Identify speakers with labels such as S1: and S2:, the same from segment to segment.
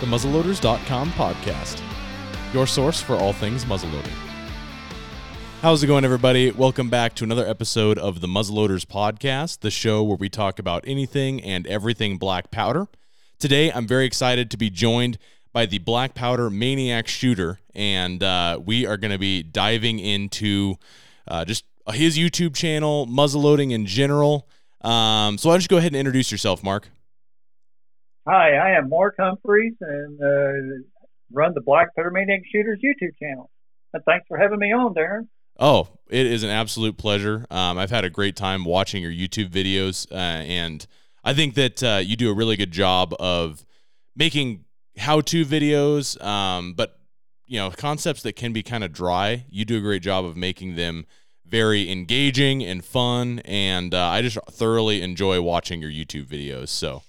S1: the muzzleloaders.com podcast, your source for all things muzzleloading. How's it going, everybody? Welcome back to another episode of the Muzzleloaders podcast, the show where we talk about anything and everything black powder. Today, I'm very excited to be joined by the Black Powder Maniac Shooter, and uh, we are going to be diving into uh, just his YouTube channel, muzzleloading in general. Um, so I'll just go ahead and introduce yourself, Mark.
S2: Hi, I am Mark Humphreys and uh, run the Black Powder Maniac Shooters YouTube channel. And thanks for having me on, Darren.
S1: Oh, it is an absolute pleasure. Um, I've had a great time watching your YouTube videos, uh, and I think that uh, you do a really good job of making how-to videos, um, but you know concepts that can be kind of dry. You do a great job of making them very engaging and fun, and uh, I just thoroughly enjoy watching your YouTube videos. So.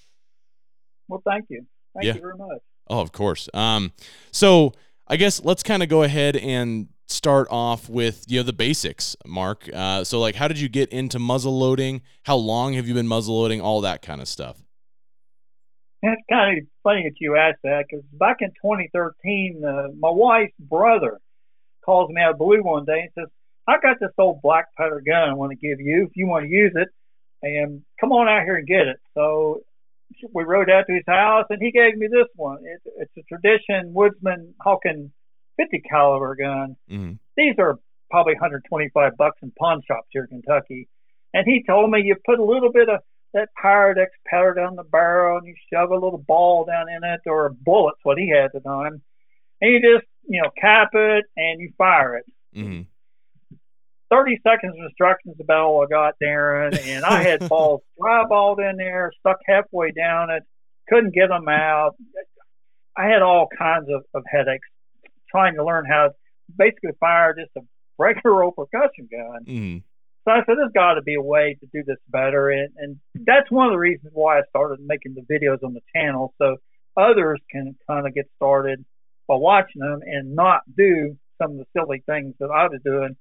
S2: Well, thank you. Thank yeah. you very much.
S1: Oh, of course. Um, so I guess let's kind of go ahead and start off with you know the basics, Mark. Uh, so like, how did you get into muzzle loading? How long have you been muzzle loading? All that kind of stuff.
S2: It's kind of funny that you asked that because back in 2013, uh, my wife's brother calls me out of blue one day and says, "I got this old black powder gun I want to give you if you want to use it, and come on out here and get it." So we rode out to his house and he gave me this one. It's, it's a tradition Woodsman Hawken 50 caliber gun. Mm-hmm. These are probably 125 bucks in pawn shops here in Kentucky. And he told me you put a little bit of that Pyrodex powder down the barrel and you shove a little ball down in it or a bullet's what he had at the time. And you just, you know, cap it and you fire it. Mm-hmm. 30 seconds of instructions about all I got, Darren, and I had balls dryballed in there, stuck halfway down it, couldn't get them out. I had all kinds of, of headaches trying to learn how to basically fire just a regular old percussion gun. Mm. So I said, there's got to be a way to do this better. And, and that's one of the reasons why I started making the videos on the channel so others can kind of get started by watching them and not do some of the silly things that I was doing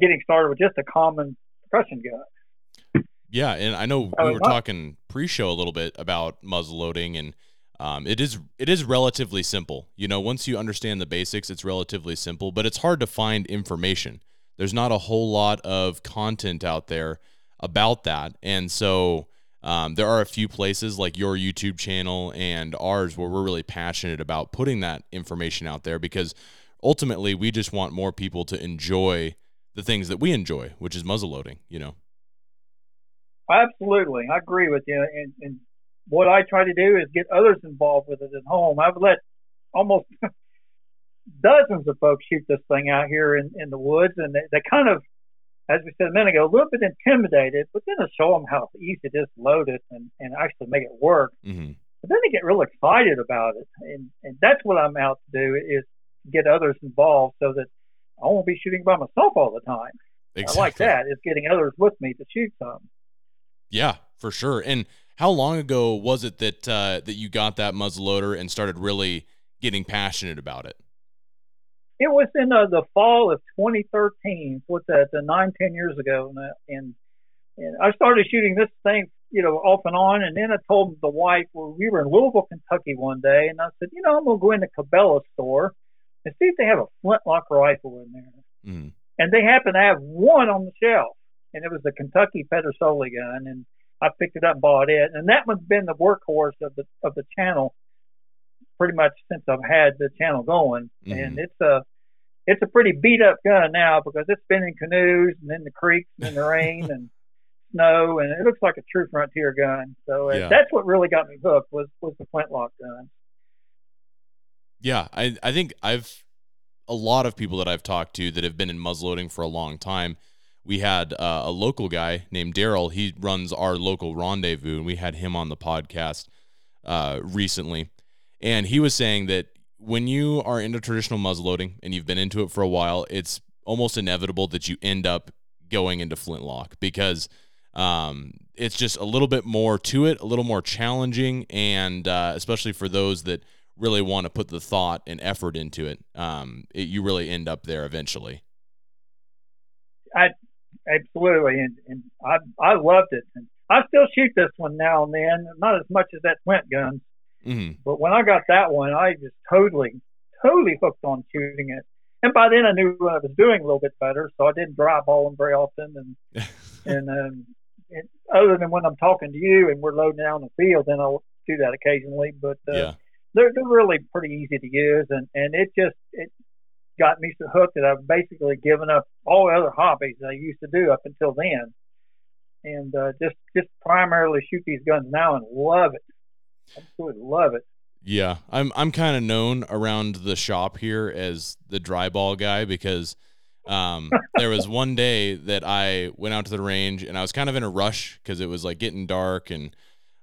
S2: getting started with just a common percussion gun.
S1: Yeah, and I know we were talking pre-show a little bit about muzzle loading, and um, it is it is relatively simple. You know, once you understand the basics, it's relatively simple, but it's hard to find information. There's not a whole lot of content out there about that, and so um, there are a few places like your YouTube channel and ours where we're really passionate about putting that information out there because ultimately we just want more people to enjoy the things that we enjoy, which is muzzle loading, you know.
S2: Absolutely. I agree with you. And, and what I try to do is get others involved with it at home. I've let almost dozens of folks shoot this thing out here in, in the woods, and they, they kind of, as we said a minute ago, a little bit intimidated, but then to show them how easy it is to load it and, and actually make it work. Mm-hmm. But then they get real excited about it, and and that's what I'm out to do is get others involved so that I won't be shooting by myself all the time. Exactly. I like that. It's getting others with me to shoot some.
S1: Yeah, for sure. And how long ago was it that uh, that you got that muzzleloader and started really getting passionate about it?
S2: It was in uh, the fall of 2013. What's that? Uh, nine, ten years ago, and and I started shooting this thing, you know, off and on. And then I told the wife, well, we were in Louisville, Kentucky one day, and I said, you know, I'm gonna go in the Cabela store and see if they have a flintlock rifle in there. Mm. And they happen to have one on the shelf, and it was a Kentucky Pedersoli gun, and I picked it up and bought it, and that one's been the workhorse of the of the channel pretty much since I've had the channel going, mm. and it's a it's a pretty beat up gun now because it's been in canoes and in the creeks and in the rain and snow, and it looks like a true frontier gun. So uh, yeah. that's what really got me hooked was was the flintlock gun.
S1: Yeah, I I think I've a lot of people that I've talked to that have been in muzzleloading for a long time. We had uh, a local guy named Daryl. He runs our local rendezvous, and we had him on the podcast uh, recently. And he was saying that when you are into traditional muzzleloading and you've been into it for a while, it's almost inevitable that you end up going into flintlock because um, it's just a little bit more to it, a little more challenging, and uh, especially for those that really want to put the thought and effort into it, um, it, you really end up there eventually.
S2: I absolutely, and, and I I loved it. And I still shoot this one now and then, not as much as that flint gun,
S1: Mm-hmm.
S2: But when I got that one, I just totally, totally hooked on shooting it. And by then I knew what I was doing a little bit better, so I didn't dry ball them very often. And and, um, and other than when I'm talking to you and we're loading out in the field, then I'll do that occasionally. But uh,
S1: yeah.
S2: They're they're really pretty easy to use, and and it just it got me so hooked that I've basically given up all the other hobbies that I used to do up until then, and uh, just just primarily shoot these guns now and love it. Absolutely love it.
S1: Yeah, I'm I'm kind of known around the shop here as the dry ball guy because um, there was one day that I went out to the range and I was kind of in a rush because it was like getting dark and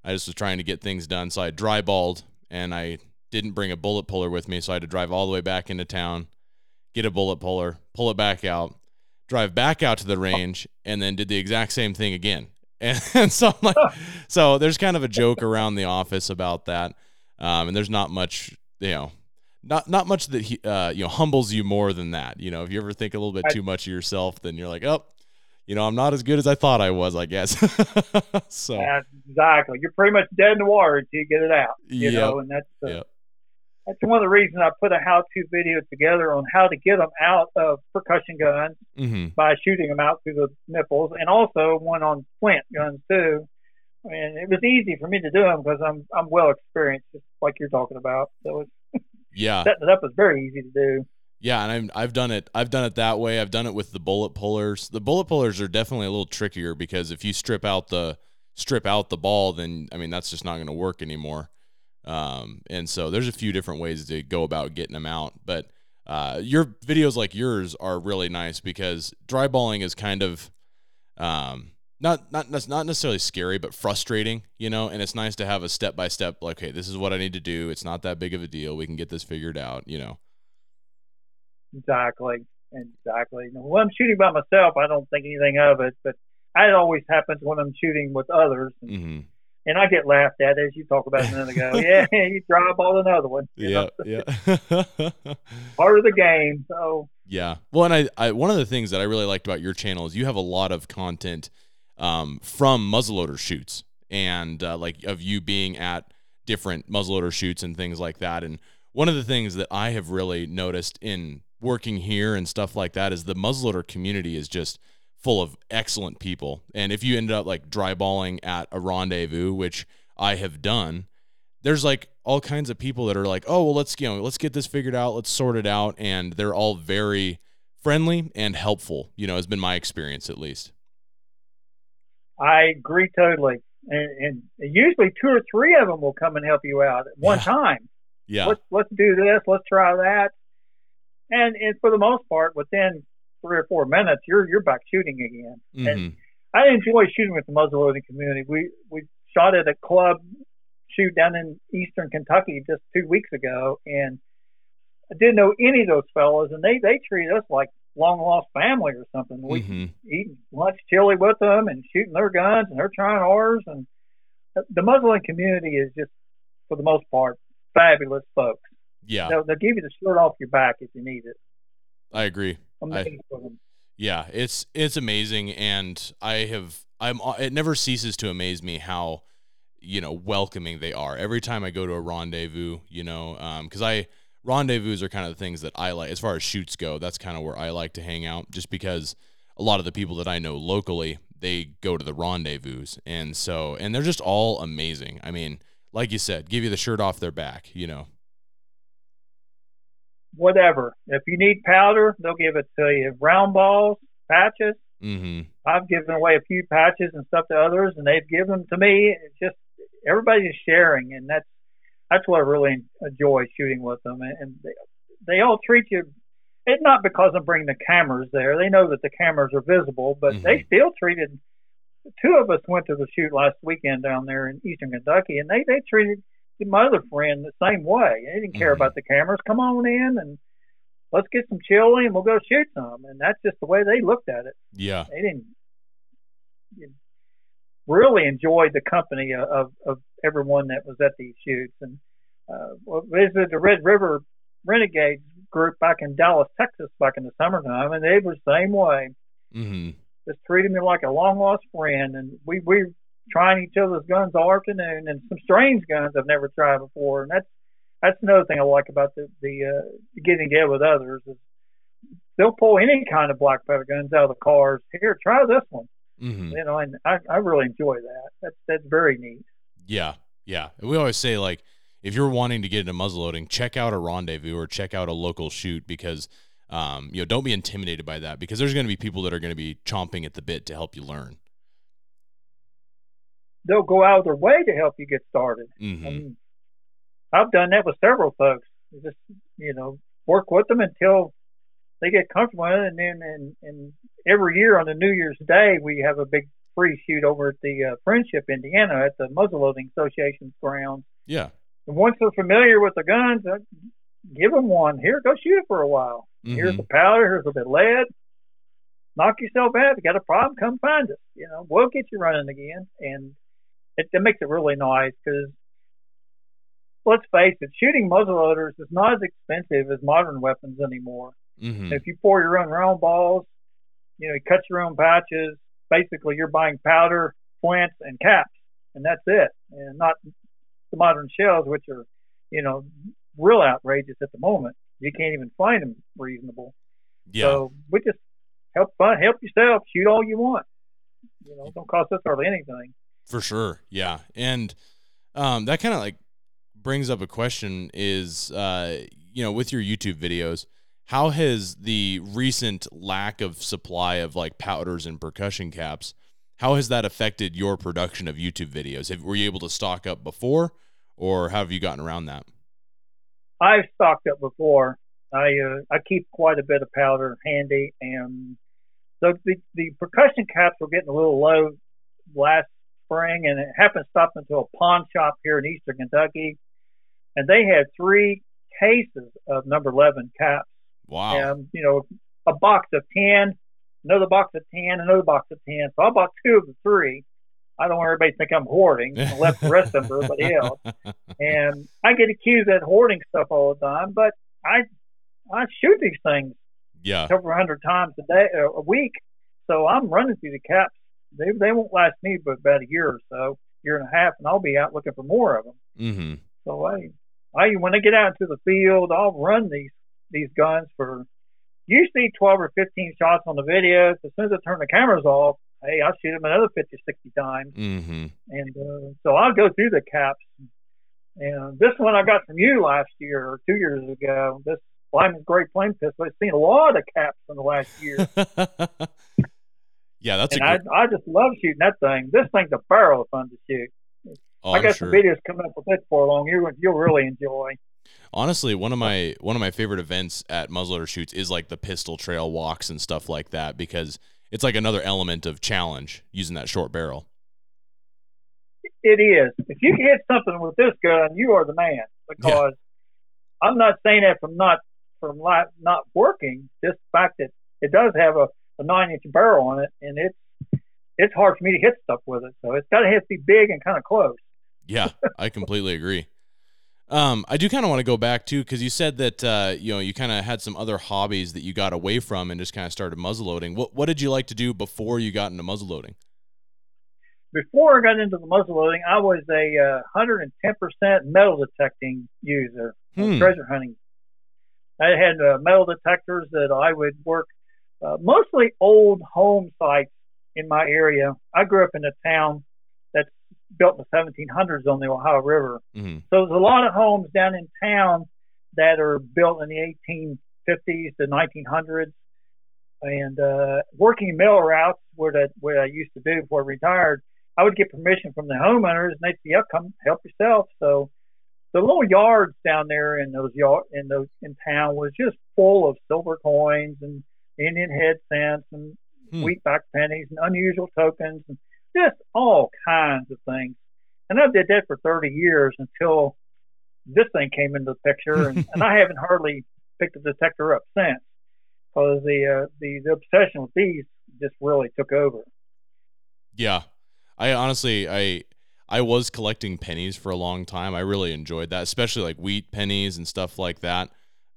S1: I just was trying to get things done. So I dry balled and I didn't bring a bullet puller with me, so I had to drive all the way back into town, get a bullet puller, pull it back out, drive back out to the range, and then did the exact same thing again. And, and so I'm like, so there's kind of a joke around the office about that. Um, and there's not much, you know, not not much that he, uh, you know humbles you more than that. You know, if you ever think a little bit too much of yourself, then you're like, oh, you know, I'm not as good as I thought I was. I guess. so
S2: Yeah, exactly. You're pretty much dead in the water until you get it out. You
S1: Yep.
S2: know, and that's uh,
S1: Yep.
S2: that's one of the reasons I put a how-to video together on how to get them out of percussion guns
S1: hmm
S2: by shooting them out through the nipples, and also one on flint guns too. And it was easy for me to do them because I'm I'm well experienced, just like you're talking about. So it's,
S1: yeah,
S2: setting it up is very easy to do.
S1: Yeah, and I'm, I've done it. I've done it that way. I've done it with the bullet pullers. The bullet pullers are definitely a little trickier because if you strip out the strip out the ball, then I mean that's just not going to work anymore. Um, and so there's a few different ways to go about getting them out. But uh, your videos like yours are really nice because dry balling is kind of um, not not not necessarily scary, but frustrating, you know. And it's nice to have a step by step. Like, hey, this is what I need to do. It's not that big of a deal. We can get this figured out, you know.
S2: Exactly, exactly. When I'm shooting by myself, I don't think anything of it, but it always happens when I'm shooting with others, and,
S1: hmm
S2: and I get laughed at as you talk about a minute ago. yeah, you drop all another one.
S1: Yeah,
S2: know?
S1: yeah.
S2: part of the game. So
S1: yeah. Well, and I, I one of the things that I really liked about your channel is you have a lot of content um, from muzzleloader shoots and uh, like of you being at different muzzleloader shoots and things like that. And one of the things that I have really noticed in working here and stuff like that is the muzzleloader community is just full of excellent people. And if you ended up like dry balling at a rendezvous, which I have done, there's like all kinds of people that are like, oh well, let's you know, let's get this figured out, let's sort it out, and they're all very friendly and helpful. You know, has been my experience at least.
S2: I agree totally. And, and usually two or three of them will come and help you out at one
S1: Yeah.
S2: time.
S1: Yeah,
S2: Let's let's do this. Let's try that. And and for the most part, within three or four minutes, you're you're back shooting again.
S1: hmm
S2: I enjoy shooting with the muzzleloading community. We we shot at a club shoot down in eastern Kentucky just two weeks ago, and I didn't know any of those fellas, and they they treat us like long lost family or something. We
S1: hmm
S2: eating lunch chili with them and shooting their guns, and they're trying ours. And the- the muzzleloading community is just, for the most part, fabulous folks.
S1: Yeah,
S2: They'll, they'll give you the shirt off your back if you need it.
S1: I agree.
S2: For.
S1: Yeah, it's it's amazing, and I have I'm it never ceases to amaze me how you know welcoming they are every time I go to a rendezvous. You know, um, because I rendezvous are kind of the things that I like as far as shoots go. That's kind of where I like to hang out, just because a lot of the people that I know locally they go to the rendezvous, and so and they're just all amazing. I mean, like you said, give you the shirt off their back. You know.
S2: Whatever. If you need powder, they'll give it to you. Round balls, patches.
S1: Mm-hmm.
S2: I've given away a few patches and stuff to others, and they've given them to me. It's just everybody's sharing, and that's that's what I really enjoy shooting with them. And and they, they all treat you. It's not because I'm bringing the cameras there. They know that the cameras are visible, but they
S1: Mhm.
S2: still treated. Two of us went to the shoot last weekend down there in Eastern Kentucky, and they they treated my other friend the same way. They didn't care
S1: Mhm.
S2: about the cameras. Come on in and let's get some chili and we'll go shoot some. And that's just the way they looked at it
S1: Yeah.
S2: they didn't really enjoyed the company of, of everyone that was at these shoots and uh, visited the Red River Renegades group back in Dallas, Texas, back in the summertime, and they were the same way.
S1: Mm-hmm.
S2: Just treated me like a long lost friend, and we we trying each other's guns all afternoon, and some strange guns I've never tried before. And that's that's another thing I like about the the uh, getting together with others is they'll pull any kind of black powder guns out of the cars. Here, try this one.
S1: Mm-hmm.
S2: You know, and I, I really enjoy that. That's that's very neat.
S1: Yeah, yeah. We always say like if you're wanting to get into muzzleloading, check out a rendezvous or check out a local shoot because um, you know don't be intimidated by that because there's going to be people that are going to be chomping at the bit to help you learn.
S2: They'll go out of their way to help you get started.
S1: Mm-hmm.
S2: I mean, I've done that with several folks. Just you know, work with them until they get comfortable, and then and, and every year on the New Year's Day we have a big free shoot over at the uh, Friendship, Indiana, at the Muzzleloading Association's grounds.
S1: Yeah.
S2: And once they're familiar with the guns, uh, give them one. Here, go shoot it for a while.
S1: Mm-hmm.
S2: Here's the powder. Here's a bit of lead. Knock yourself out. If you got a problem, come find us. You know, we'll get you running again. And it, it makes it really nice because let's face it, shooting muzzleloaders is not as expensive as modern weapons anymore.
S1: Mm-hmm.
S2: If you pour your own round balls, you know, you cut your own patches. Basically, you're buying powder, flints, and caps, and that's it. And not the modern shells, which are, you know, real outrageous at the moment. You can't even find them reasonable.
S1: Yeah.
S2: So we just help fun, help yourself, shoot all you want. You know, don't cost us hardly anything.
S1: For sure. Yeah. And um, that kind of like brings up a question is, uh, you know, with your YouTube videos, how has the recent lack of supply of like powders and percussion caps, how has that affected your production of YouTube videos? Have, were you able to stock up before or how have you gotten around that?
S2: I've stocked up before. I uh, I keep quite a bit of powder handy, and so the the percussion caps were getting a little low last spring, and it happened to stop into a pawn shop here in Eastern Kentucky, and they had three cases of number eleven caps.
S1: Wow.
S2: And you know, a box of ten, another box of ten, another box of ten. So I bought two of the three. I don't want everybody to think I'm hoarding. I left the rest of them for everybody else. And I get accused of hoarding stuff all the time, but I I shoot these things
S1: yeah.
S2: several hundred times a day, a week. So I'm running through the caps. They they won't last me but about a year or so, year and a half, and I'll be out looking for more of them.
S1: Mm-hmm.
S2: So I I when I get out into the field, I'll run these these guns for usually 12 or 15 shots on the videos. As soon as I turn the cameras off, hey, I'll shoot them another 50, 60 times.
S1: Mm-hmm.
S2: And uh, so I'll go through the caps. And this one I got from you last year or two years ago. This Lyman's Great Plains Pistol. I've seen a lot of caps in the last year.
S1: yeah, that's
S2: and
S1: a
S2: I,
S1: great,
S2: I just love shooting that thing. This thing's a barrel of fun to shoot.
S1: oh,
S2: I got
S1: sure.
S2: some videos coming up with it for a long. You, you'll really enjoy.
S1: Honestly, one of my one of my favorite events at muzzleloader shoots is like the pistol trail walks and stuff like that because it's like another element of challenge using that short barrel.
S2: It is. If you can hit something with this gun, you are the man. Because I'm not saying that from not from not, not working. Just the fact that it does have a, a nine inch barrel on it, and it's it's hard for me to hit stuff with it. So it's got to have to be big and kind of close.
S1: Yeah, I completely agree. Um, I do kind of want to go back too because you said that uh, you know you kind of had some other hobbies that you got away from and just kind of started muzzleloading. What what did you like to do before you got into muzzleloading?
S2: Before I got into the muzzleloading, I was a uh, 110% metal detecting user,
S1: Hmm.
S2: treasure hunting. I had uh, metal detectors that I would work uh, mostly old home sites in my area. I grew up in a town that's built in the 1700s on the Ohio River.
S1: Mm-hmm.
S2: So there's a lot of homes down in town that are built in the 1850s to 1900s. And uh, working mill routes, where that where I used to do before I retired, I would get permission from the homeowners, and they'd say, "Yeah, come help yourself." So the little yards down there in those yard in those in town was just full of silver coins and Indian head cents and
S1: Hmm.
S2: wheatback pennies and unusual tokens and just all kinds of things. And I did that for 30 years until this thing came into the picture, and, and I haven't hardly picked the detector up since because the, uh, the the obsession with these just really took over.
S1: Yeah, I honestly I I was collecting pennies for a long time. I really enjoyed that, especially like wheat pennies and stuff like that.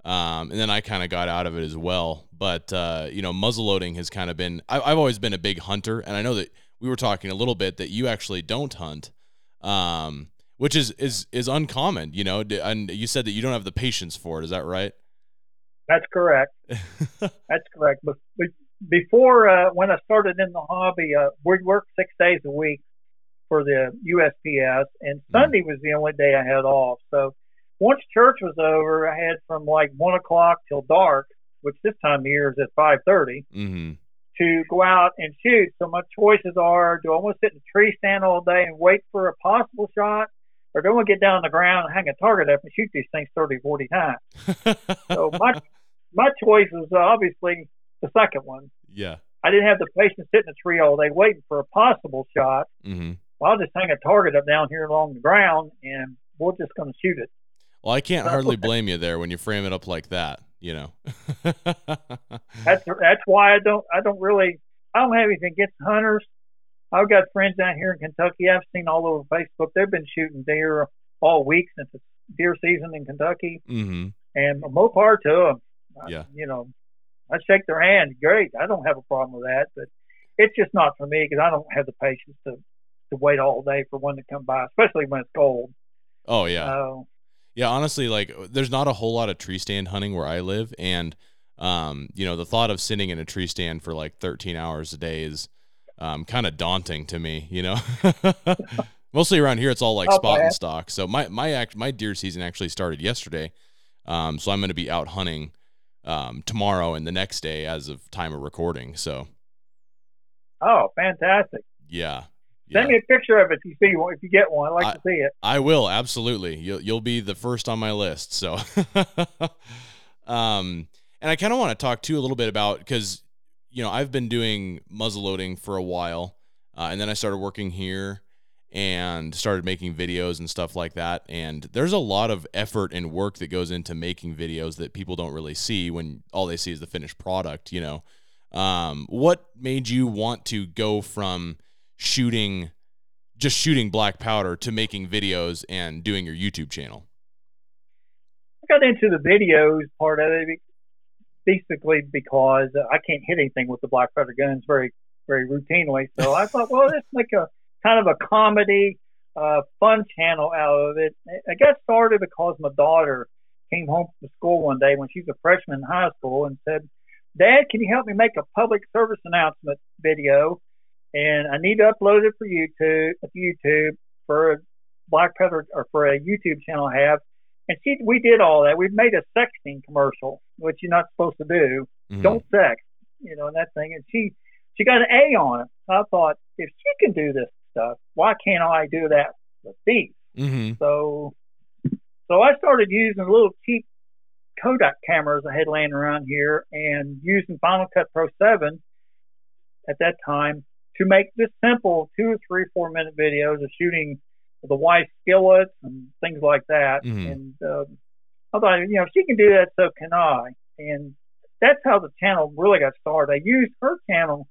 S1: Um, and then I kind of got out of it as well. But uh, you know, muzzleloading has kind of been. I, I've always been a big hunter, and I know that we were talking a little bit that you actually don't hunt, um, which is is is uncommon. You know, and you said that you don't have the patience for it. Is that right?
S2: That's correct. That's correct. But, but before uh, when I started in the hobby, uh, we worked six days a week for the USPS, and mm-hmm. Sunday was the only day I had off. So once church was over, I had from like one o'clock till dark, which this time of year is at five thirty, mm mm-hmm. to go out and shoot. So my choices are: do I want to sit in a tree stand all day and wait for a possible shot, or do I want to get down on the ground and hang a target up and shoot these things 30, 40 times? so my my choice was obviously the second one.
S1: Yeah.
S2: I didn't have the patience to sit in a tree all day waiting for a possible shot. Mm-hmm. Well, I'll just hang a target up down here along the ground and we're just going to shoot it.
S1: Well, I can't hardly blame you there when you frame it up like that. You know.
S2: that's that's why I don't I don't really I don't have anything against hunters. I've got friends out here in Kentucky. I've seen all over Facebook. They've been shooting deer all week since it's deer season in Kentucky, mm-hmm. and more power to them.
S1: Yeah.
S2: you know, I shake their hand. Great. I don't have a problem with that, but it's just not for me because I don't have the patience to to wait all day for one to come by, especially when it's cold.
S1: Oh yeah. Uh, yeah, honestly, like there's not a whole lot of tree stand hunting where I live, and um, you know, the thought of sitting in a tree stand for like 13 hours a day is um, kind of daunting to me. You know. Mostly around here, it's all like oh, spot and stock. So my my act my deer season actually started yesterday, um, so I'm going to be out hunting um, tomorrow and the next day as of time of recording. So.
S2: Oh, fantastic!
S1: Yeah.
S2: Send me a picture of it if you see one. If you get one, I'd like I, to see it.
S1: I will absolutely. You'll you'll be the first on my list. So, um, and I kind of want to talk too a little bit about because you know I've been doing muzzle loading for a while, uh, and then I started working here and started making videos and stuff like that. And there's a lot of effort and work that goes into making videos that people don't really see when all they see is the finished product, you know. Um, what made you want to go from shooting just shooting black powder to making videos and doing your YouTube channel?
S2: I got into the videos part of it basically because I can't hit anything with the black powder guns very very routinely. So I thought, well, let's make a kind of a comedy, uh, fun channel out of it. I got started because my daughter came home from school one day when she was a freshman in high school and said, Dad, can you help me make a public service announcement video? And I need to upload it for YouTube, YouTube for a Black Panther or for a YouTube channel I have. And she, we did all that. We made a sexting commercial, which you're not supposed to do. Mm-hmm. Don't sex, you know, and that thing. And she, she got an A on it. I thought, if she can do this stuff. Why can't I do that with these? Mm-hmm. So, so I started using little cheap Kodak cameras I had laying around here and using Final Cut Pro 7 at that time to make just simple two or three, four minute videos of shooting the white skillets and things like that. Mm-hmm. And uh, I thought, you know, if she can do that, so can I. And that's how the channel really got started. I used her channel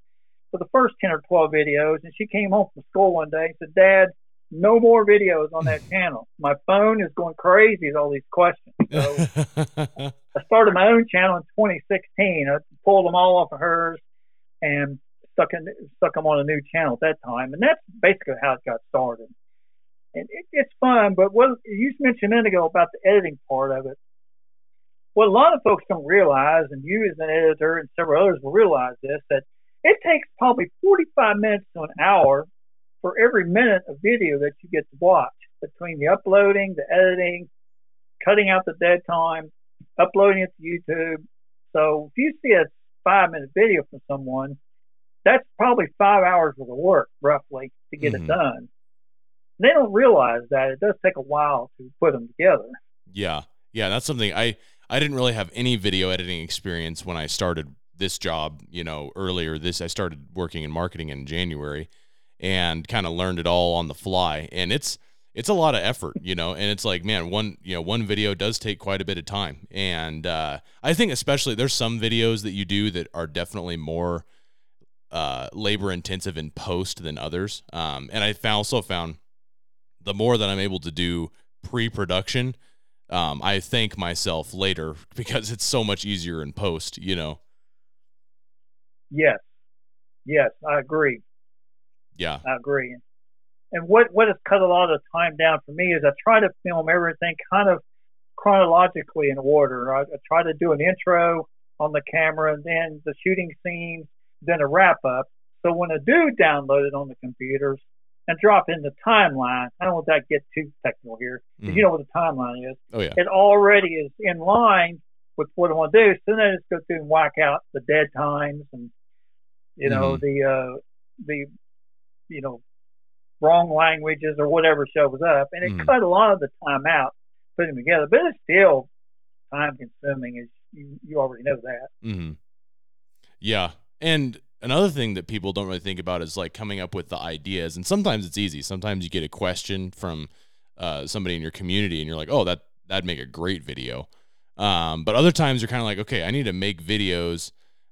S2: for the first 10 or 12 videos. And she came home from school one day and said, Dad, no more videos on that channel. My phone is going crazy with all these questions. So I started my own channel in 2016. I pulled them all off of hers and stuck in, stuck them on a new channel at that time. And that's basically how it got started. And it, it's fun, but what you mentioned a minute ago about the editing part of it, what a lot of folks don't realize, and you as an editor and several others will realize this, that it takes probably 45 minutes to an hour for every minute of video that you get to watch between the uploading, the editing, cutting out the dead time, uploading it to YouTube. So if you see a five minute video from someone, that's probably five hours of work roughly to get mm-hmm. it done. They don't realize that it does take a while to put them together.
S1: Yeah. Yeah. That's something I, I didn't really have any video editing experience when I started this job, you know, earlier this I started working in marketing in January and kind of learned it all on the fly and it's it's a lot of effort, you know, and it's like, man, one, you know, one video does take quite a bit of time. And uh, I think especially there's some videos that you do that are definitely more uh, labor intensive in post than others. Um, and I found, also found the more that I'm able to do pre-production, um, I thank myself later because it's so much easier in post, you know.
S2: Yes. Yes, I agree.
S1: Yeah.
S2: I agree. And what what has cut a lot of time down for me is I try to film everything kind of chronologically in order. I, I try to do an intro on the camera, and then the shooting scenes, then a wrap up. So when I do download it on the computers and drop in the timeline, I don't want that to get too technical here,
S1: Mhm.
S2: you know what the timeline is.
S1: Oh yeah.
S2: It already is in line with what I want to do. So then I just go through and whack out the dead times and you know
S1: Mhm.
S2: the uh, the you know wrong languages or whatever shows up, and it
S1: Mhm.
S2: cut a lot of the time out putting them together. But it's still time consuming, as you you already know that.
S1: Mm-hmm. Yeah. And another thing that people don't really think about is like coming up with the ideas. And sometimes it's easy. Sometimes you get a question from uh, somebody in your community and you're like, oh, that, that'd make a great video. Um, but other times you're kind of like, okay, I need to make videos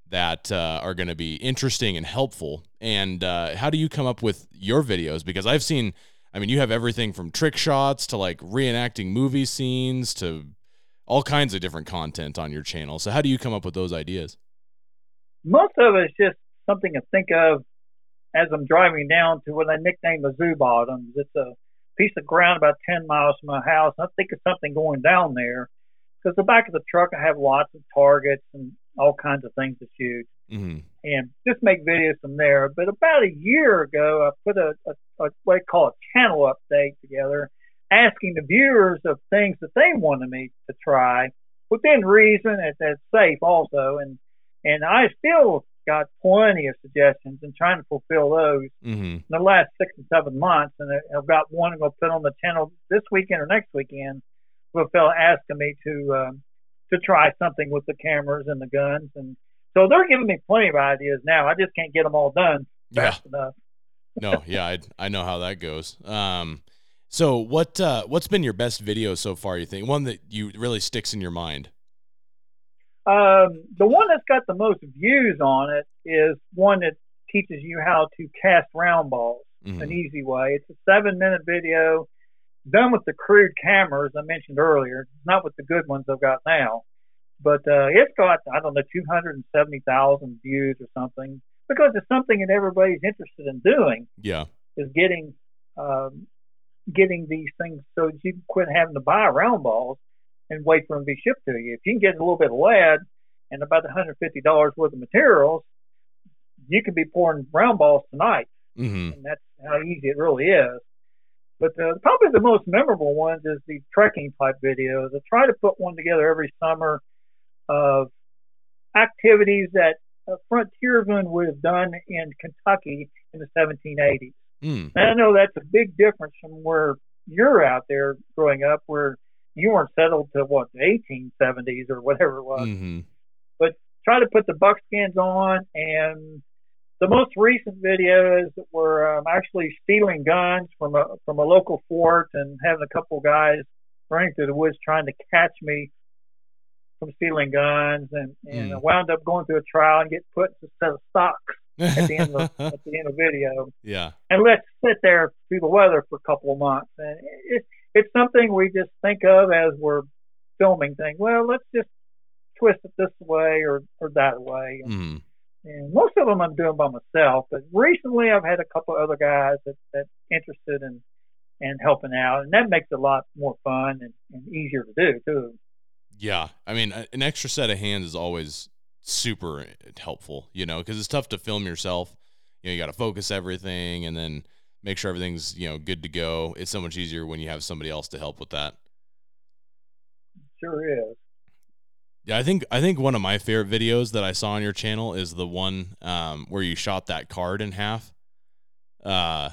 S1: that uh, are going to be interesting and helpful. And uh, how do you come up with your videos? Because I've seen, I mean, you have everything from trick shots to like reenacting movie scenes to all kinds of different content on your channel. So how do you come up with those ideas?
S2: Most of it is just something to think of as I'm driving down to what I nicknamed the Zoo Bottoms. It's a piece of ground about 10 miles from my house. And I think of something going down there because the back of the truck I have lots of targets and all kinds of things to shoot.
S1: Mm-hmm.
S2: and just make videos from there. But about a year ago, I put a, a, a what I call a channel update together, asking the viewers of things that they wanted me to try within reason and that's safe also. And and I still got plenty of suggestions and trying to fulfill those
S1: Mm-hmm.
S2: in the last six and seven months. And I've got one I'm going to put on the channel this weekend or next weekend. With a fellow asking me to um, to try something with the cameras and the guns, and so they're giving me plenty of ideas now. I just can't get them all done
S1: Yeah.
S2: fast enough.
S1: No, yeah, I I know how that goes. Um, so what uh, what's been your best video so far? You think one that you really sticks in your mind?
S2: Um, the one that's got the most views on it is one that teaches you how to cast round balls.
S1: Mhm.
S2: an easy way. It's a seven minute video done with the crude cameras I mentioned earlier, not with the good ones I've got now. But uh, it's got, I don't know, 270,000 views or something because it's something that everybody's interested in doing
S1: Yeah.
S2: is getting um, getting these things so that you can quit having to buy round balls and wait for them to be shipped to you. If you can get a little bit of lead and about $150 worth of materials, you can be pouring round balls tonight
S1: Mm-hmm.
S2: and that's how easy it really is. But uh, probably the most memorable ones is the trekking type videos. I try to put one together every summer of activities that a frontiersman would have done in Kentucky in the 1780s.
S1: Mm.
S2: And I know that's a big difference from where you're out there growing up, where you weren't settled to what the 1870s or whatever it was
S1: Mm-hmm.
S2: try to put the buckskins on and the most recent videos were um, actually stealing guns from a from a local fort and having a couple guys running through the woods trying to catch me from stealing guns and, and I
S1: Mm.
S2: wound up going through a trial and get put in a set of stocks at the end of at the end of video
S1: yeah.
S2: and let's sit there through the weather for a couple of months and it, it's something we just think of as we're filming things well let's just twist it this way or, or that way
S1: Mm.
S2: and most of them I'm doing by myself, but recently I've had a couple other guys that that interested in in helping out, and that makes it a lot more fun and, and easier to do too.
S1: Yeah. I mean, an extra set of hands is always super helpful, you know, because it's tough to film yourself. You know, you got to focus everything and then make sure everything's, you know, good to go. It's so much easier when you have somebody else to help with that.
S2: Sure is.
S1: Yeah, I think I think one of my favorite videos that I saw on your channel is the one um, where you shot that card in half. Uh,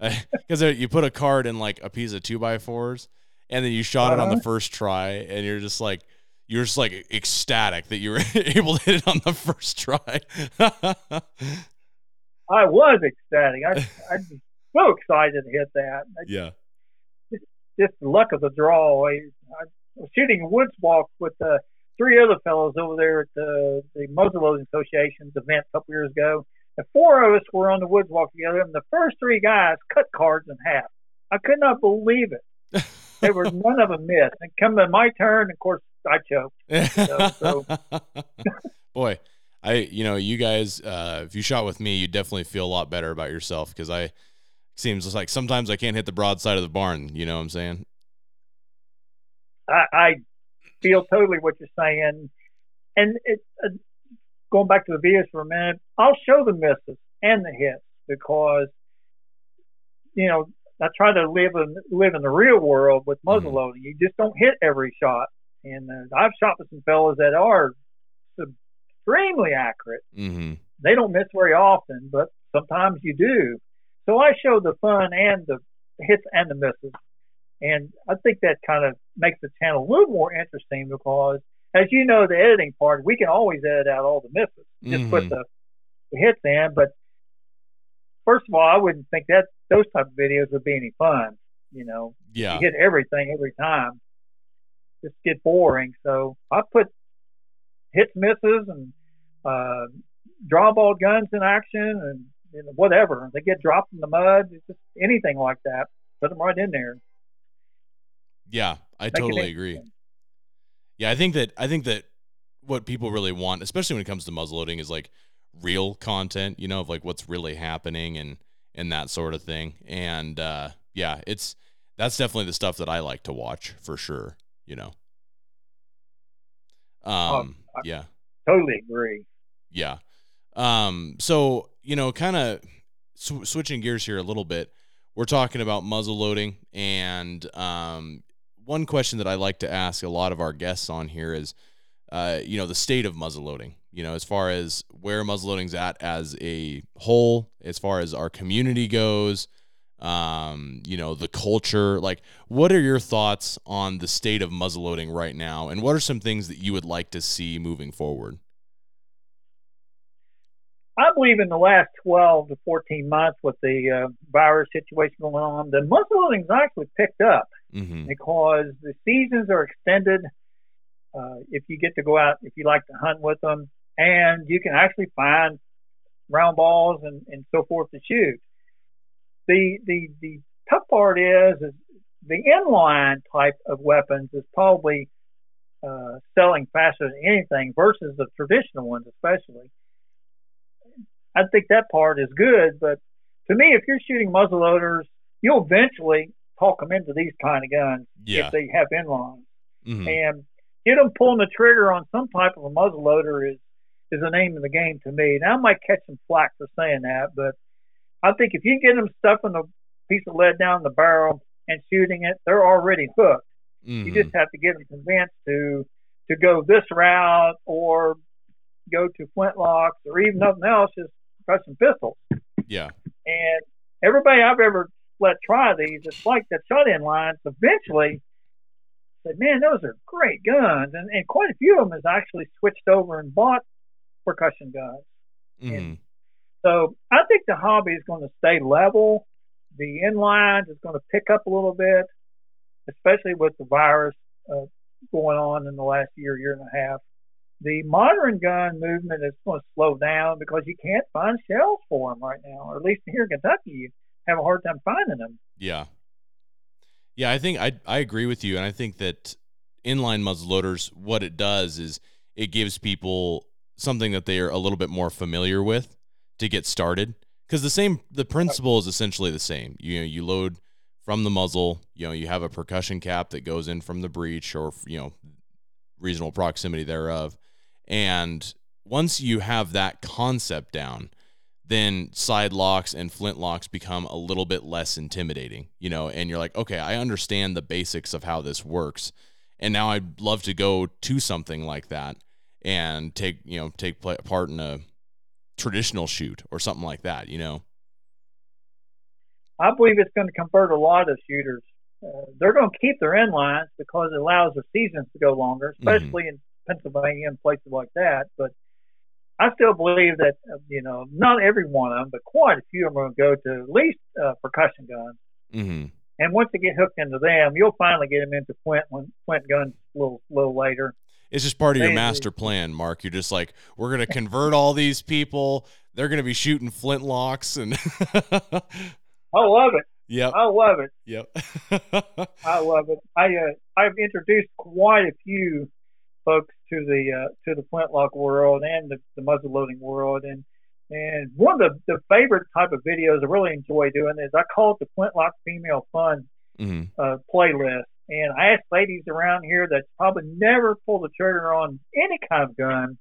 S1: because you put a card in like a piece of two by fours, and then you shot it on the
S2: Uh-huh.
S1: first try, and you're just like you're just like ecstatic that you were able to hit it on the first try.
S2: I was ecstatic. I I was so excited to hit that.
S1: Yeah.
S2: just the luck of the draw. I, I was shooting a woods walk with uh, three other fellows over there at the the Muzzleloading Association's event a couple years ago. The four of us were on the woods walk together, and the first three guys cut cards in half. I could not believe it. There were none of them missed. And come to my turn, of course, I choked. so-
S1: Boy, I, you know, you guys, uh, if you shot with me, you definitely feel a lot better about yourself because I seems like sometimes I can't hit the broad side of the barn. You know what I'm saying?
S2: I, I feel totally what you're saying, and it, uh, going back to the videos for a minute, I'll show the misses and the hits because you know I try to live in live in the real world with muzzle loading. You just don't hit every shot, and uh, I've shot with some fellas that are extremely accurate.
S1: Mm-hmm.
S2: They don't miss very often, but sometimes you do. So I show the fun and the hits and the misses. And I think that kind of makes the channel a little more interesting because, as you know, the editing part, we can always edit out all the misses, just
S1: Mhm.
S2: put the, the hits in. But first of all, I wouldn't think that those type of videos would be any fun. You know,
S1: Yeah.
S2: you hit everything every time. Just get boring. So I put hits, misses, and uh, draw ball guns in action, and you know, whatever. They get dropped in the mud, just anything like that. Put them right in there.
S1: Yeah. I
S2: Make
S1: totally agree. Yeah, I think that I think that what people really want, especially when it comes to muzzleloading, is like real content, you know, of like what's really happening and and that sort of thing. And uh yeah, it's that's definitely the stuff that I like to watch for sure, you know. Um
S2: I-
S1: yeah.
S2: Totally agree.
S1: Yeah. Um, so, you know, kind of sw- switching gears here a little bit, we're talking about muzzle loading. And um, one question that I like to ask a lot of our guests on here is, uh, you know, the state of muzzle loading, you know, as far as where muzzle loading's at as a whole, as far as our community goes, um, you know, the culture. Like, what are your thoughts on the state of muzzle loading right now? And what are some things that you would like to see moving forward?
S2: I believe in the last 12 to 14 months with the uh, virus situation going on, the muzzleloading's actually picked up
S1: Mm-hmm.
S2: because the seasons are extended. Uh, if you get to go out, if you like to hunt with them, and you can actually find round balls and, and so forth to shoot. The the the tough part is, is the inline type of weapons is probably uh, selling faster than anything versus the traditional ones, especially. I think that part is good, but to me, if you're shooting muzzleloaders, you'll eventually talk them into these kind of guns
S1: Yeah.
S2: if they have inlines
S1: Mhm.
S2: and get them pulling the trigger on some type of a muzzleloader is is the name of the game to me. Now I might catch some flack for saying that, but I think if you get them stuffing a piece of lead down the barrel and shooting it, they're already hooked. You
S1: Mhm.
S2: just have to get them convinced to to go this route or go to flintlocks or even nothing else, just custom pistols.
S1: yeah.
S2: And everybody I've ever let try these, it's like the shut-in lines. Eventually, said, "Man, those are great guns," and, and quite a few of them has actually switched over and bought percussion guns.
S1: Mhm.
S2: So I think the hobby is going to stay level. The inlines is going to pick up a little bit, especially with the virus uh, going on in the last year, year and a half. The modern gun movement is going to slow down because you can't find shells for them right now, or at least here in Kentucky, you have a hard time finding them.
S1: Yeah. Yeah, I think I I agree with you, and I think that inline muzzleloaders, what it does is it gives people something that they are a little bit more familiar with to get started. Because the same, the principle is essentially the same. You know, you load from the muzzle. You know, you have a percussion cap that goes in from the breech, or you know, reasonable proximity thereof. And once you have that concept down, then side locks and flint locks become a little bit less intimidating, you know, and you're like, okay, I understand the basics of how this works. And now I'd love to go to something like that and take, you know, take part in a traditional shoot or something like that, you know?
S2: I believe it's going to convert a lot of shooters. Uh, they're going to keep their inlines because it allows the seasons to go longer, especially in Pennsylvania and places like that. But I still believe that uh, you know not every one of them, but quite a few of them to go to at least uh, percussion guns.
S1: Mm-hmm.
S2: And once they get hooked into them, you'll finally get them into flint when flint guns a little little later.
S1: It's just part of your master plan, Mark. You're just like, we're gonna convert all these people. They're gonna be shooting flintlocks and
S2: I love it.
S1: Yep.
S2: I love it.
S1: Yep.
S2: I love it. I uh, I've introduced quite a few folks to the uh, to the flintlock world and the, the muzzle loading world. And and one of the, the favorite type of videos I really enjoy doing is I call it the flintlock female fun
S1: hmm
S2: uh, playlist. And I ask ladies around here that probably never pulled the trigger on any kind of gun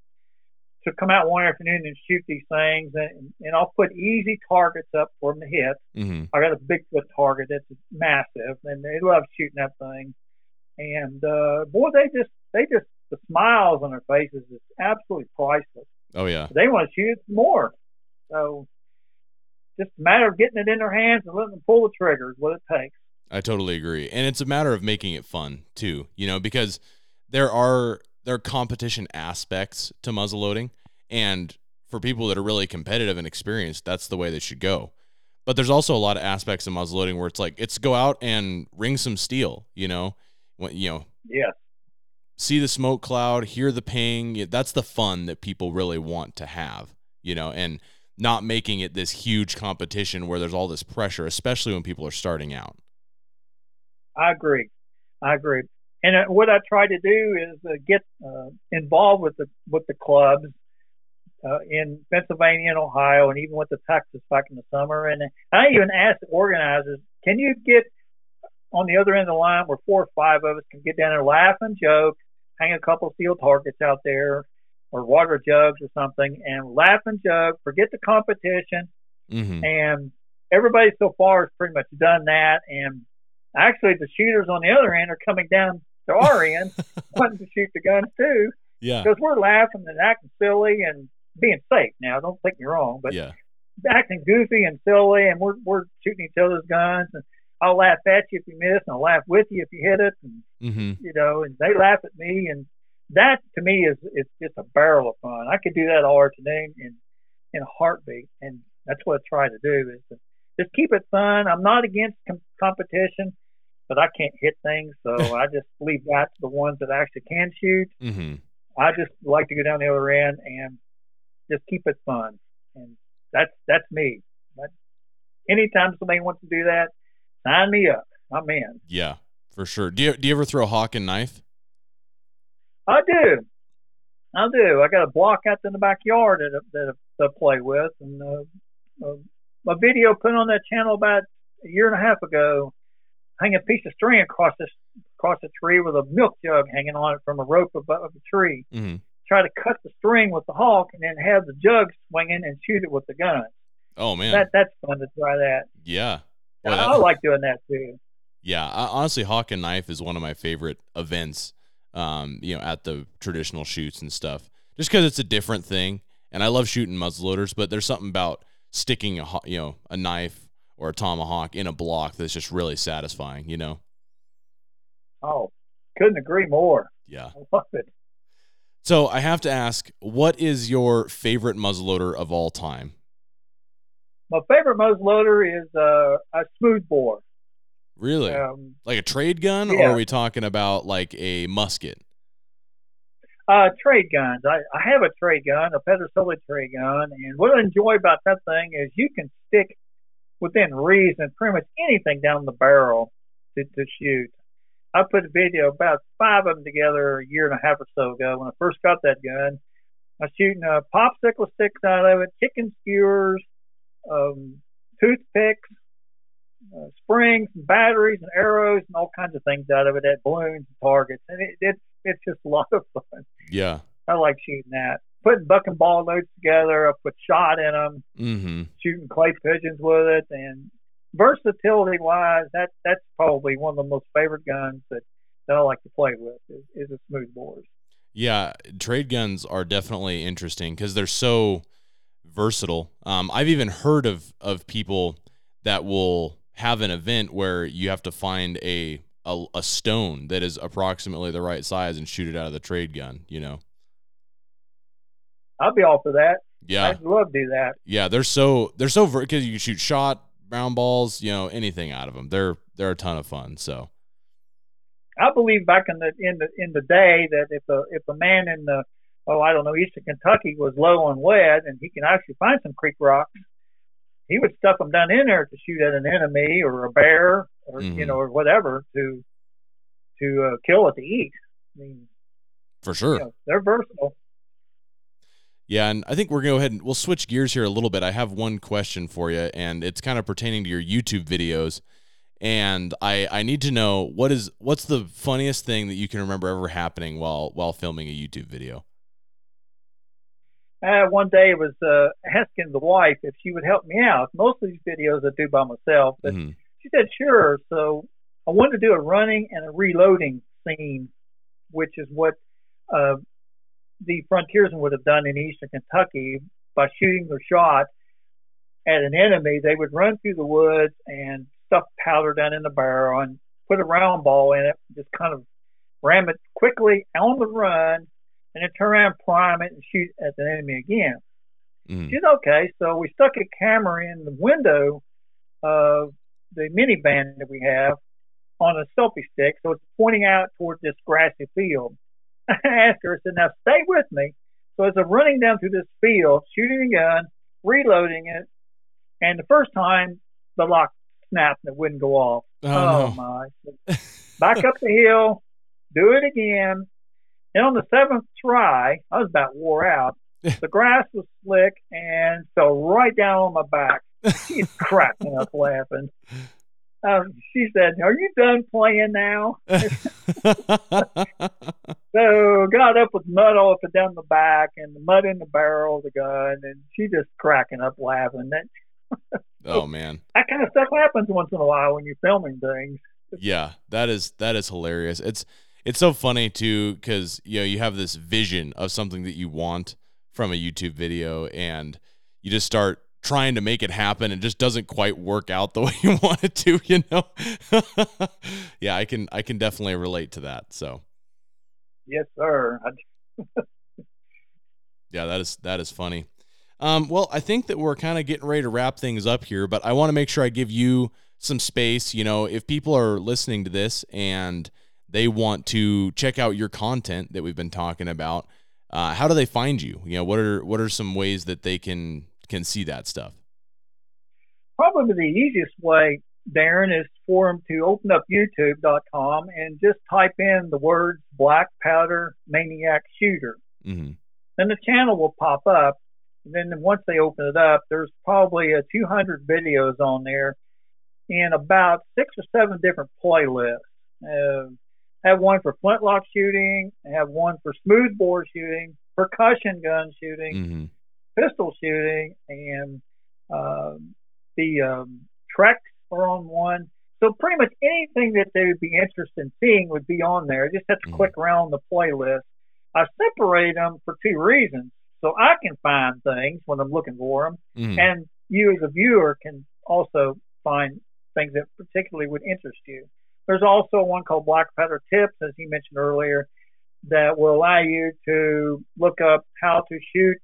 S2: to come out one afternoon and shoot these things. And, and I'll put easy targets up for them to hit.
S1: hmm
S2: I got a Bigfoot target that's massive, and they love shooting that thing. And uh, boy, they just they just the smiles on their faces is absolutely priceless.
S1: Oh yeah.
S2: They want to shoot more. So just a matter of getting it in their hands and letting them pull the trigger is what it takes.
S1: I totally agree. And it's a matter of making it fun too, you know, because there are there are competition aspects to muzzleloading and for people that are really competitive and experienced, that's the way they should go. But there's also a lot of aspects of muzzleloading where it's like it's go out and ring some steel, you know. When, you know,
S2: Yes.
S1: See the smoke cloud, hear the ping. That's the fun that people really want to have, you know, and not making it this huge competition where there's all this pressure, especially when people are starting out.
S2: I agree. I agree. And uh, what I try to do is uh, get uh, involved with the with the clubs uh, in Pennsylvania and Ohio, and even with the Texas back in the summer. And I even the organizers, "Can you get on the other end of the line where four or five of us can get down there, laugh and joke, hang a couple steel targets out there, or water jugs or something, and laugh and jug, forget the competition,
S1: Mm-hmm.
S2: and everybody so far has pretty much done that. And actually, the shooters on the other end are coming down to our end, wanting to shoot the guns too,
S1: Yeah.
S2: because we're laughing and acting silly and being safe. Now, don't take me wrong, but
S1: Yeah.
S2: acting goofy and silly, and we're we're shooting each other's guns, and I'll laugh at you if you miss, and I'll laugh with you if you hit it, and
S1: Mm-hmm.
S2: you know, and they laugh at me, and that to me is it's just a barrel of fun. I could do that all afternoon in in a heartbeat, and that's what I try to do is to just keep it fun. I'm not against com- competition, but I can't hit things, so I just leave that to the ones that actually can shoot.
S1: Mm-hmm.
S2: I just like to go down the other end and just keep it fun, and that's that's me. But anytime somebody wants to do that, sign me up. I'm in.
S1: Yeah, for sure. Do you do you ever throw a hawk and knife?
S2: I do. I do. I got a block out in the backyard that that I, that I play with, and uh, uh, a video put on that channel about a year and a half ago. Hang a piece of string across this across a tree with a milk jug hanging on it from a rope above the tree.
S1: Mm-hmm.
S2: Try to cut the string with the hawk, and then have the jug swinging and shoot it with the gun.
S1: Oh man.
S2: That that's fun to try that.
S1: yeah. Boy,
S2: I, I like doing that too.
S1: Yeah, I, honestly, hawk and knife is one of my favorite events. Um, you know, at the traditional shoots and stuff, just because it's a different thing, and I love shooting muzzleloaders. But there's something about sticking a you know a knife or a tomahawk in a block that's just really satisfying. You know.
S2: Oh, couldn't agree more.
S1: Yeah.
S2: I love it.
S1: So I have to ask, what is your favorite muzzleloader of all time?
S2: My favorite muzzle loader is uh, a smoothbore.
S1: Really?
S2: Um,
S1: Like a trade gun, or are we talking about like a musket?
S2: Uh, trade guns. I, I have a trade gun, a Pedersoli trade gun, and what I enjoy about that thing is you can stick within reason pretty much anything down the barrel to, to shoot. I put a video about five of them together a year and a half or so ago when I first got that gun. I was shooting uh, popsicle sticks out of it, chicken skewers, um, toothpicks, uh, springs, and batteries, and arrows, and all kinds of things out of it. At balloons and targets, and it, it's it's just a lot of fun.
S1: Yeah.
S2: I like shooting that. Putting buck and ball loads together. I put shot in them,
S1: Mm-hmm.
S2: shooting clay pigeons with it, and versatility wise, that that's probably one of the most favorite guns that, that I like to play with is, is a smooth bores.
S1: Yeah, trade guns are definitely interesting because they're so versatile. Um, I've even heard of of people that will have an event where you have to find a, a a stone that is approximately the right size and shoot it out of the trade gun. You know?
S2: I'll be all for that.
S1: Yeah,
S2: I'd love to do that.
S1: yeah. They're so they're so because you can shoot shot, round balls, you know, anything out of them. They're they're a ton of fun. So
S2: I believe back in the in the in the day that if a if a man in the oh I don't know eastern Kentucky was low on lead and he can actually find some creek rocks, he would stuff them down in there to shoot at an enemy or a bear or you
S1: Mhm.
S2: know or whatever to to uh, kill it to eat. I mean
S1: For sure.
S2: You know, they're versatile.
S1: Yeah, and I think we're gonna go ahead and we'll switch gears here a little bit. I have one question for you, and it's kind of pertaining to your YouTube videos. And I I need to know what is what's the funniest thing that you can remember ever happening while while filming a YouTube video.
S2: Uh, one day it was uh, asking the wife if she would help me out. Most of these videos I do by myself, but
S1: Mhm.
S2: she said sure. So I wanted to do a running and a reloading scene, which is what uh, the frontiersmen would have done in eastern Kentucky by shooting their shot at an enemy. They would run through the woods and stuff powder down in the barrel and put a round ball in it, just kind of ram it quickly on the run, and then turn around, prime it, and shoot at the enemy again.
S1: Mhm.
S2: She's okay. So we stuck a camera in the window of the minivan that we have on a selfie stick, so it's pointing out towards this grassy field. I asked her, I said, now stay with me. So as I'm running down through this field, shooting a gun, reloading it, and the first time the lock snapped and it wouldn't go off.
S1: Oh, no.
S2: my. Back up the hill, do it again. And on the seventh try, I was about wore out. The grass was slick and fell right down on my back. She's cracking up laughing. Um, she said, "Are you done playing now?" So got up with mud all up and down the back and the mud in the barrel of the gun, and she just cracking up laughing. That
S1: oh man.
S2: that kind of stuff happens once in a while when you're filming things.
S1: Yeah, that is that is hilarious. It's it's so funny too because you know you have this vision of something that you want from a YouTube video, and you just start trying to make it happen, and it just doesn't quite work out the way you want it to. You know? yeah, I can I can definitely relate to that. So
S2: Yes, sir.
S1: Yeah, that is that is funny. Um, well, I think that we're kind of getting ready to wrap things up here, but I want to make sure I give you some space. You know, if people are listening to this and they want to check out your content that we've been talking about, uh, how do they find you? You know, what are what are some ways that they can can see that stuff?
S2: probably the easiest way, Darren, is for them to open up YouTube.com and just type in the words Black Powder Maniac Shooter.
S1: hmm
S2: Then the channel will pop up. And then once they open it up, there's probably a 200 videos on there in about six or seven different playlists. Uh, have one for flintlock shooting. Have one for smoothbore shooting, percussion gun shooting,
S1: hmm
S2: pistol shooting, and um, the um, treks are on one. So pretty much anything that they would be interested in seeing would be on there. Just have to
S1: Mhm.
S2: click around the playlist. I separate them for two reasons. So I can find things when I'm looking for them,
S1: hmm
S2: and you as a viewer can also find things that particularly would interest you. There's also one called Black Powder Tips, as you mentioned earlier, that will allow you to look up how to shoot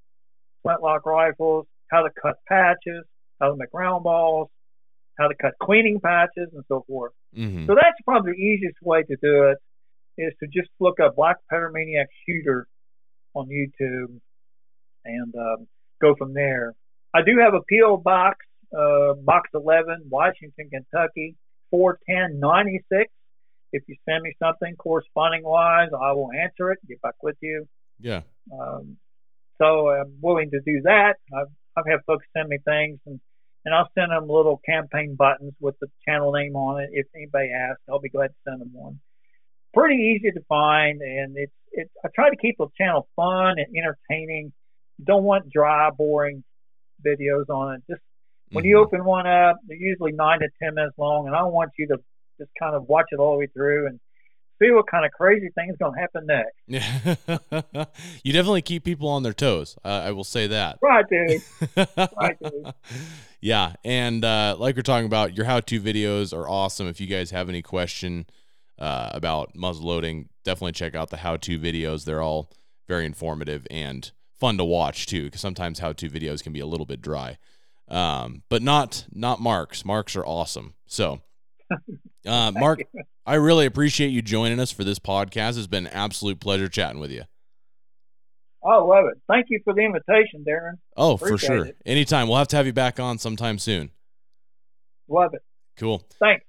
S2: flintlock rifles, how to cut patches, how to make round balls, how to cut cleaning patches, and so forth.
S1: hmm
S2: So that's probably the easiest way to do it is to just look up Black Powder Maniac Shooter on YouTube and um, go from there. I do have a P.O. box, uh, box 11, Washington, Kentucky, 41096. If you send me something corresponding wise, I will answer it, get back with you.
S1: Yeah.
S2: Um, so I'm willing to do that. I've, I've had folks send me things and, and I'll send them little campaign buttons with the channel name on it. If anybody asks, I'll be glad to send them one. Pretty easy to find and it's, it's, I try to keep the channel fun and entertaining. Don't want dry, boring videos on it. Just when you
S1: Mhm.
S2: open one up, they're usually nine to 10 minutes long and I want you to just kind of watch it all the way through and see what kind of crazy thing is going to happen next.
S1: Yeah. you definitely keep people on their toes. Uh, I will say that.
S2: Right, dude. Right, dude.
S1: yeah, and uh, like we're talking about, your how-to videos are awesome. If you guys have any question uh, about muzzle loading, definitely check out the how-to videos. They're all very informative and fun to watch too. Because sometimes how-to videos can be a little bit dry, um, but not not Mark's. Mark's are awesome. So, uh, Mark, I really appreciate you joining us for this podcast. It's been an absolute pleasure chatting with you.
S2: I love it. Thank you for the invitation, Darren.
S1: Oh, for sure.
S2: it.
S1: Anytime. We'll have to have you back on sometime soon.
S2: Love it.
S1: Cool.
S2: Thanks.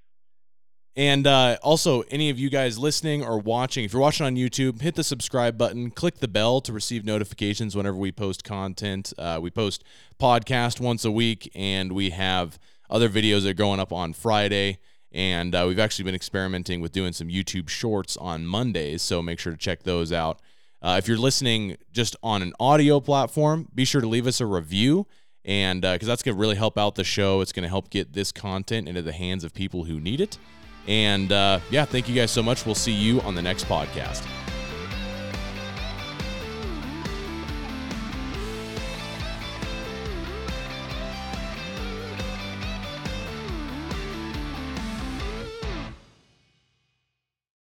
S1: And uh, also, any of you guys listening or watching, if you're watching on YouTube, hit the subscribe button, click the bell to receive notifications whenever we post content. Uh, we post podcast once a week, and we have other videos that are going up on Friday. And uh, we've actually been experimenting with doing some YouTube shorts on Mondays, so make sure to check those out. Uh, if you're listening just on an audio platform, be sure to leave us a review and because uh, that's going to really help out the show. It's going to help get this content into the hands of people who need it. And uh, yeah, thank you guys so much. We'll see you on the next podcast.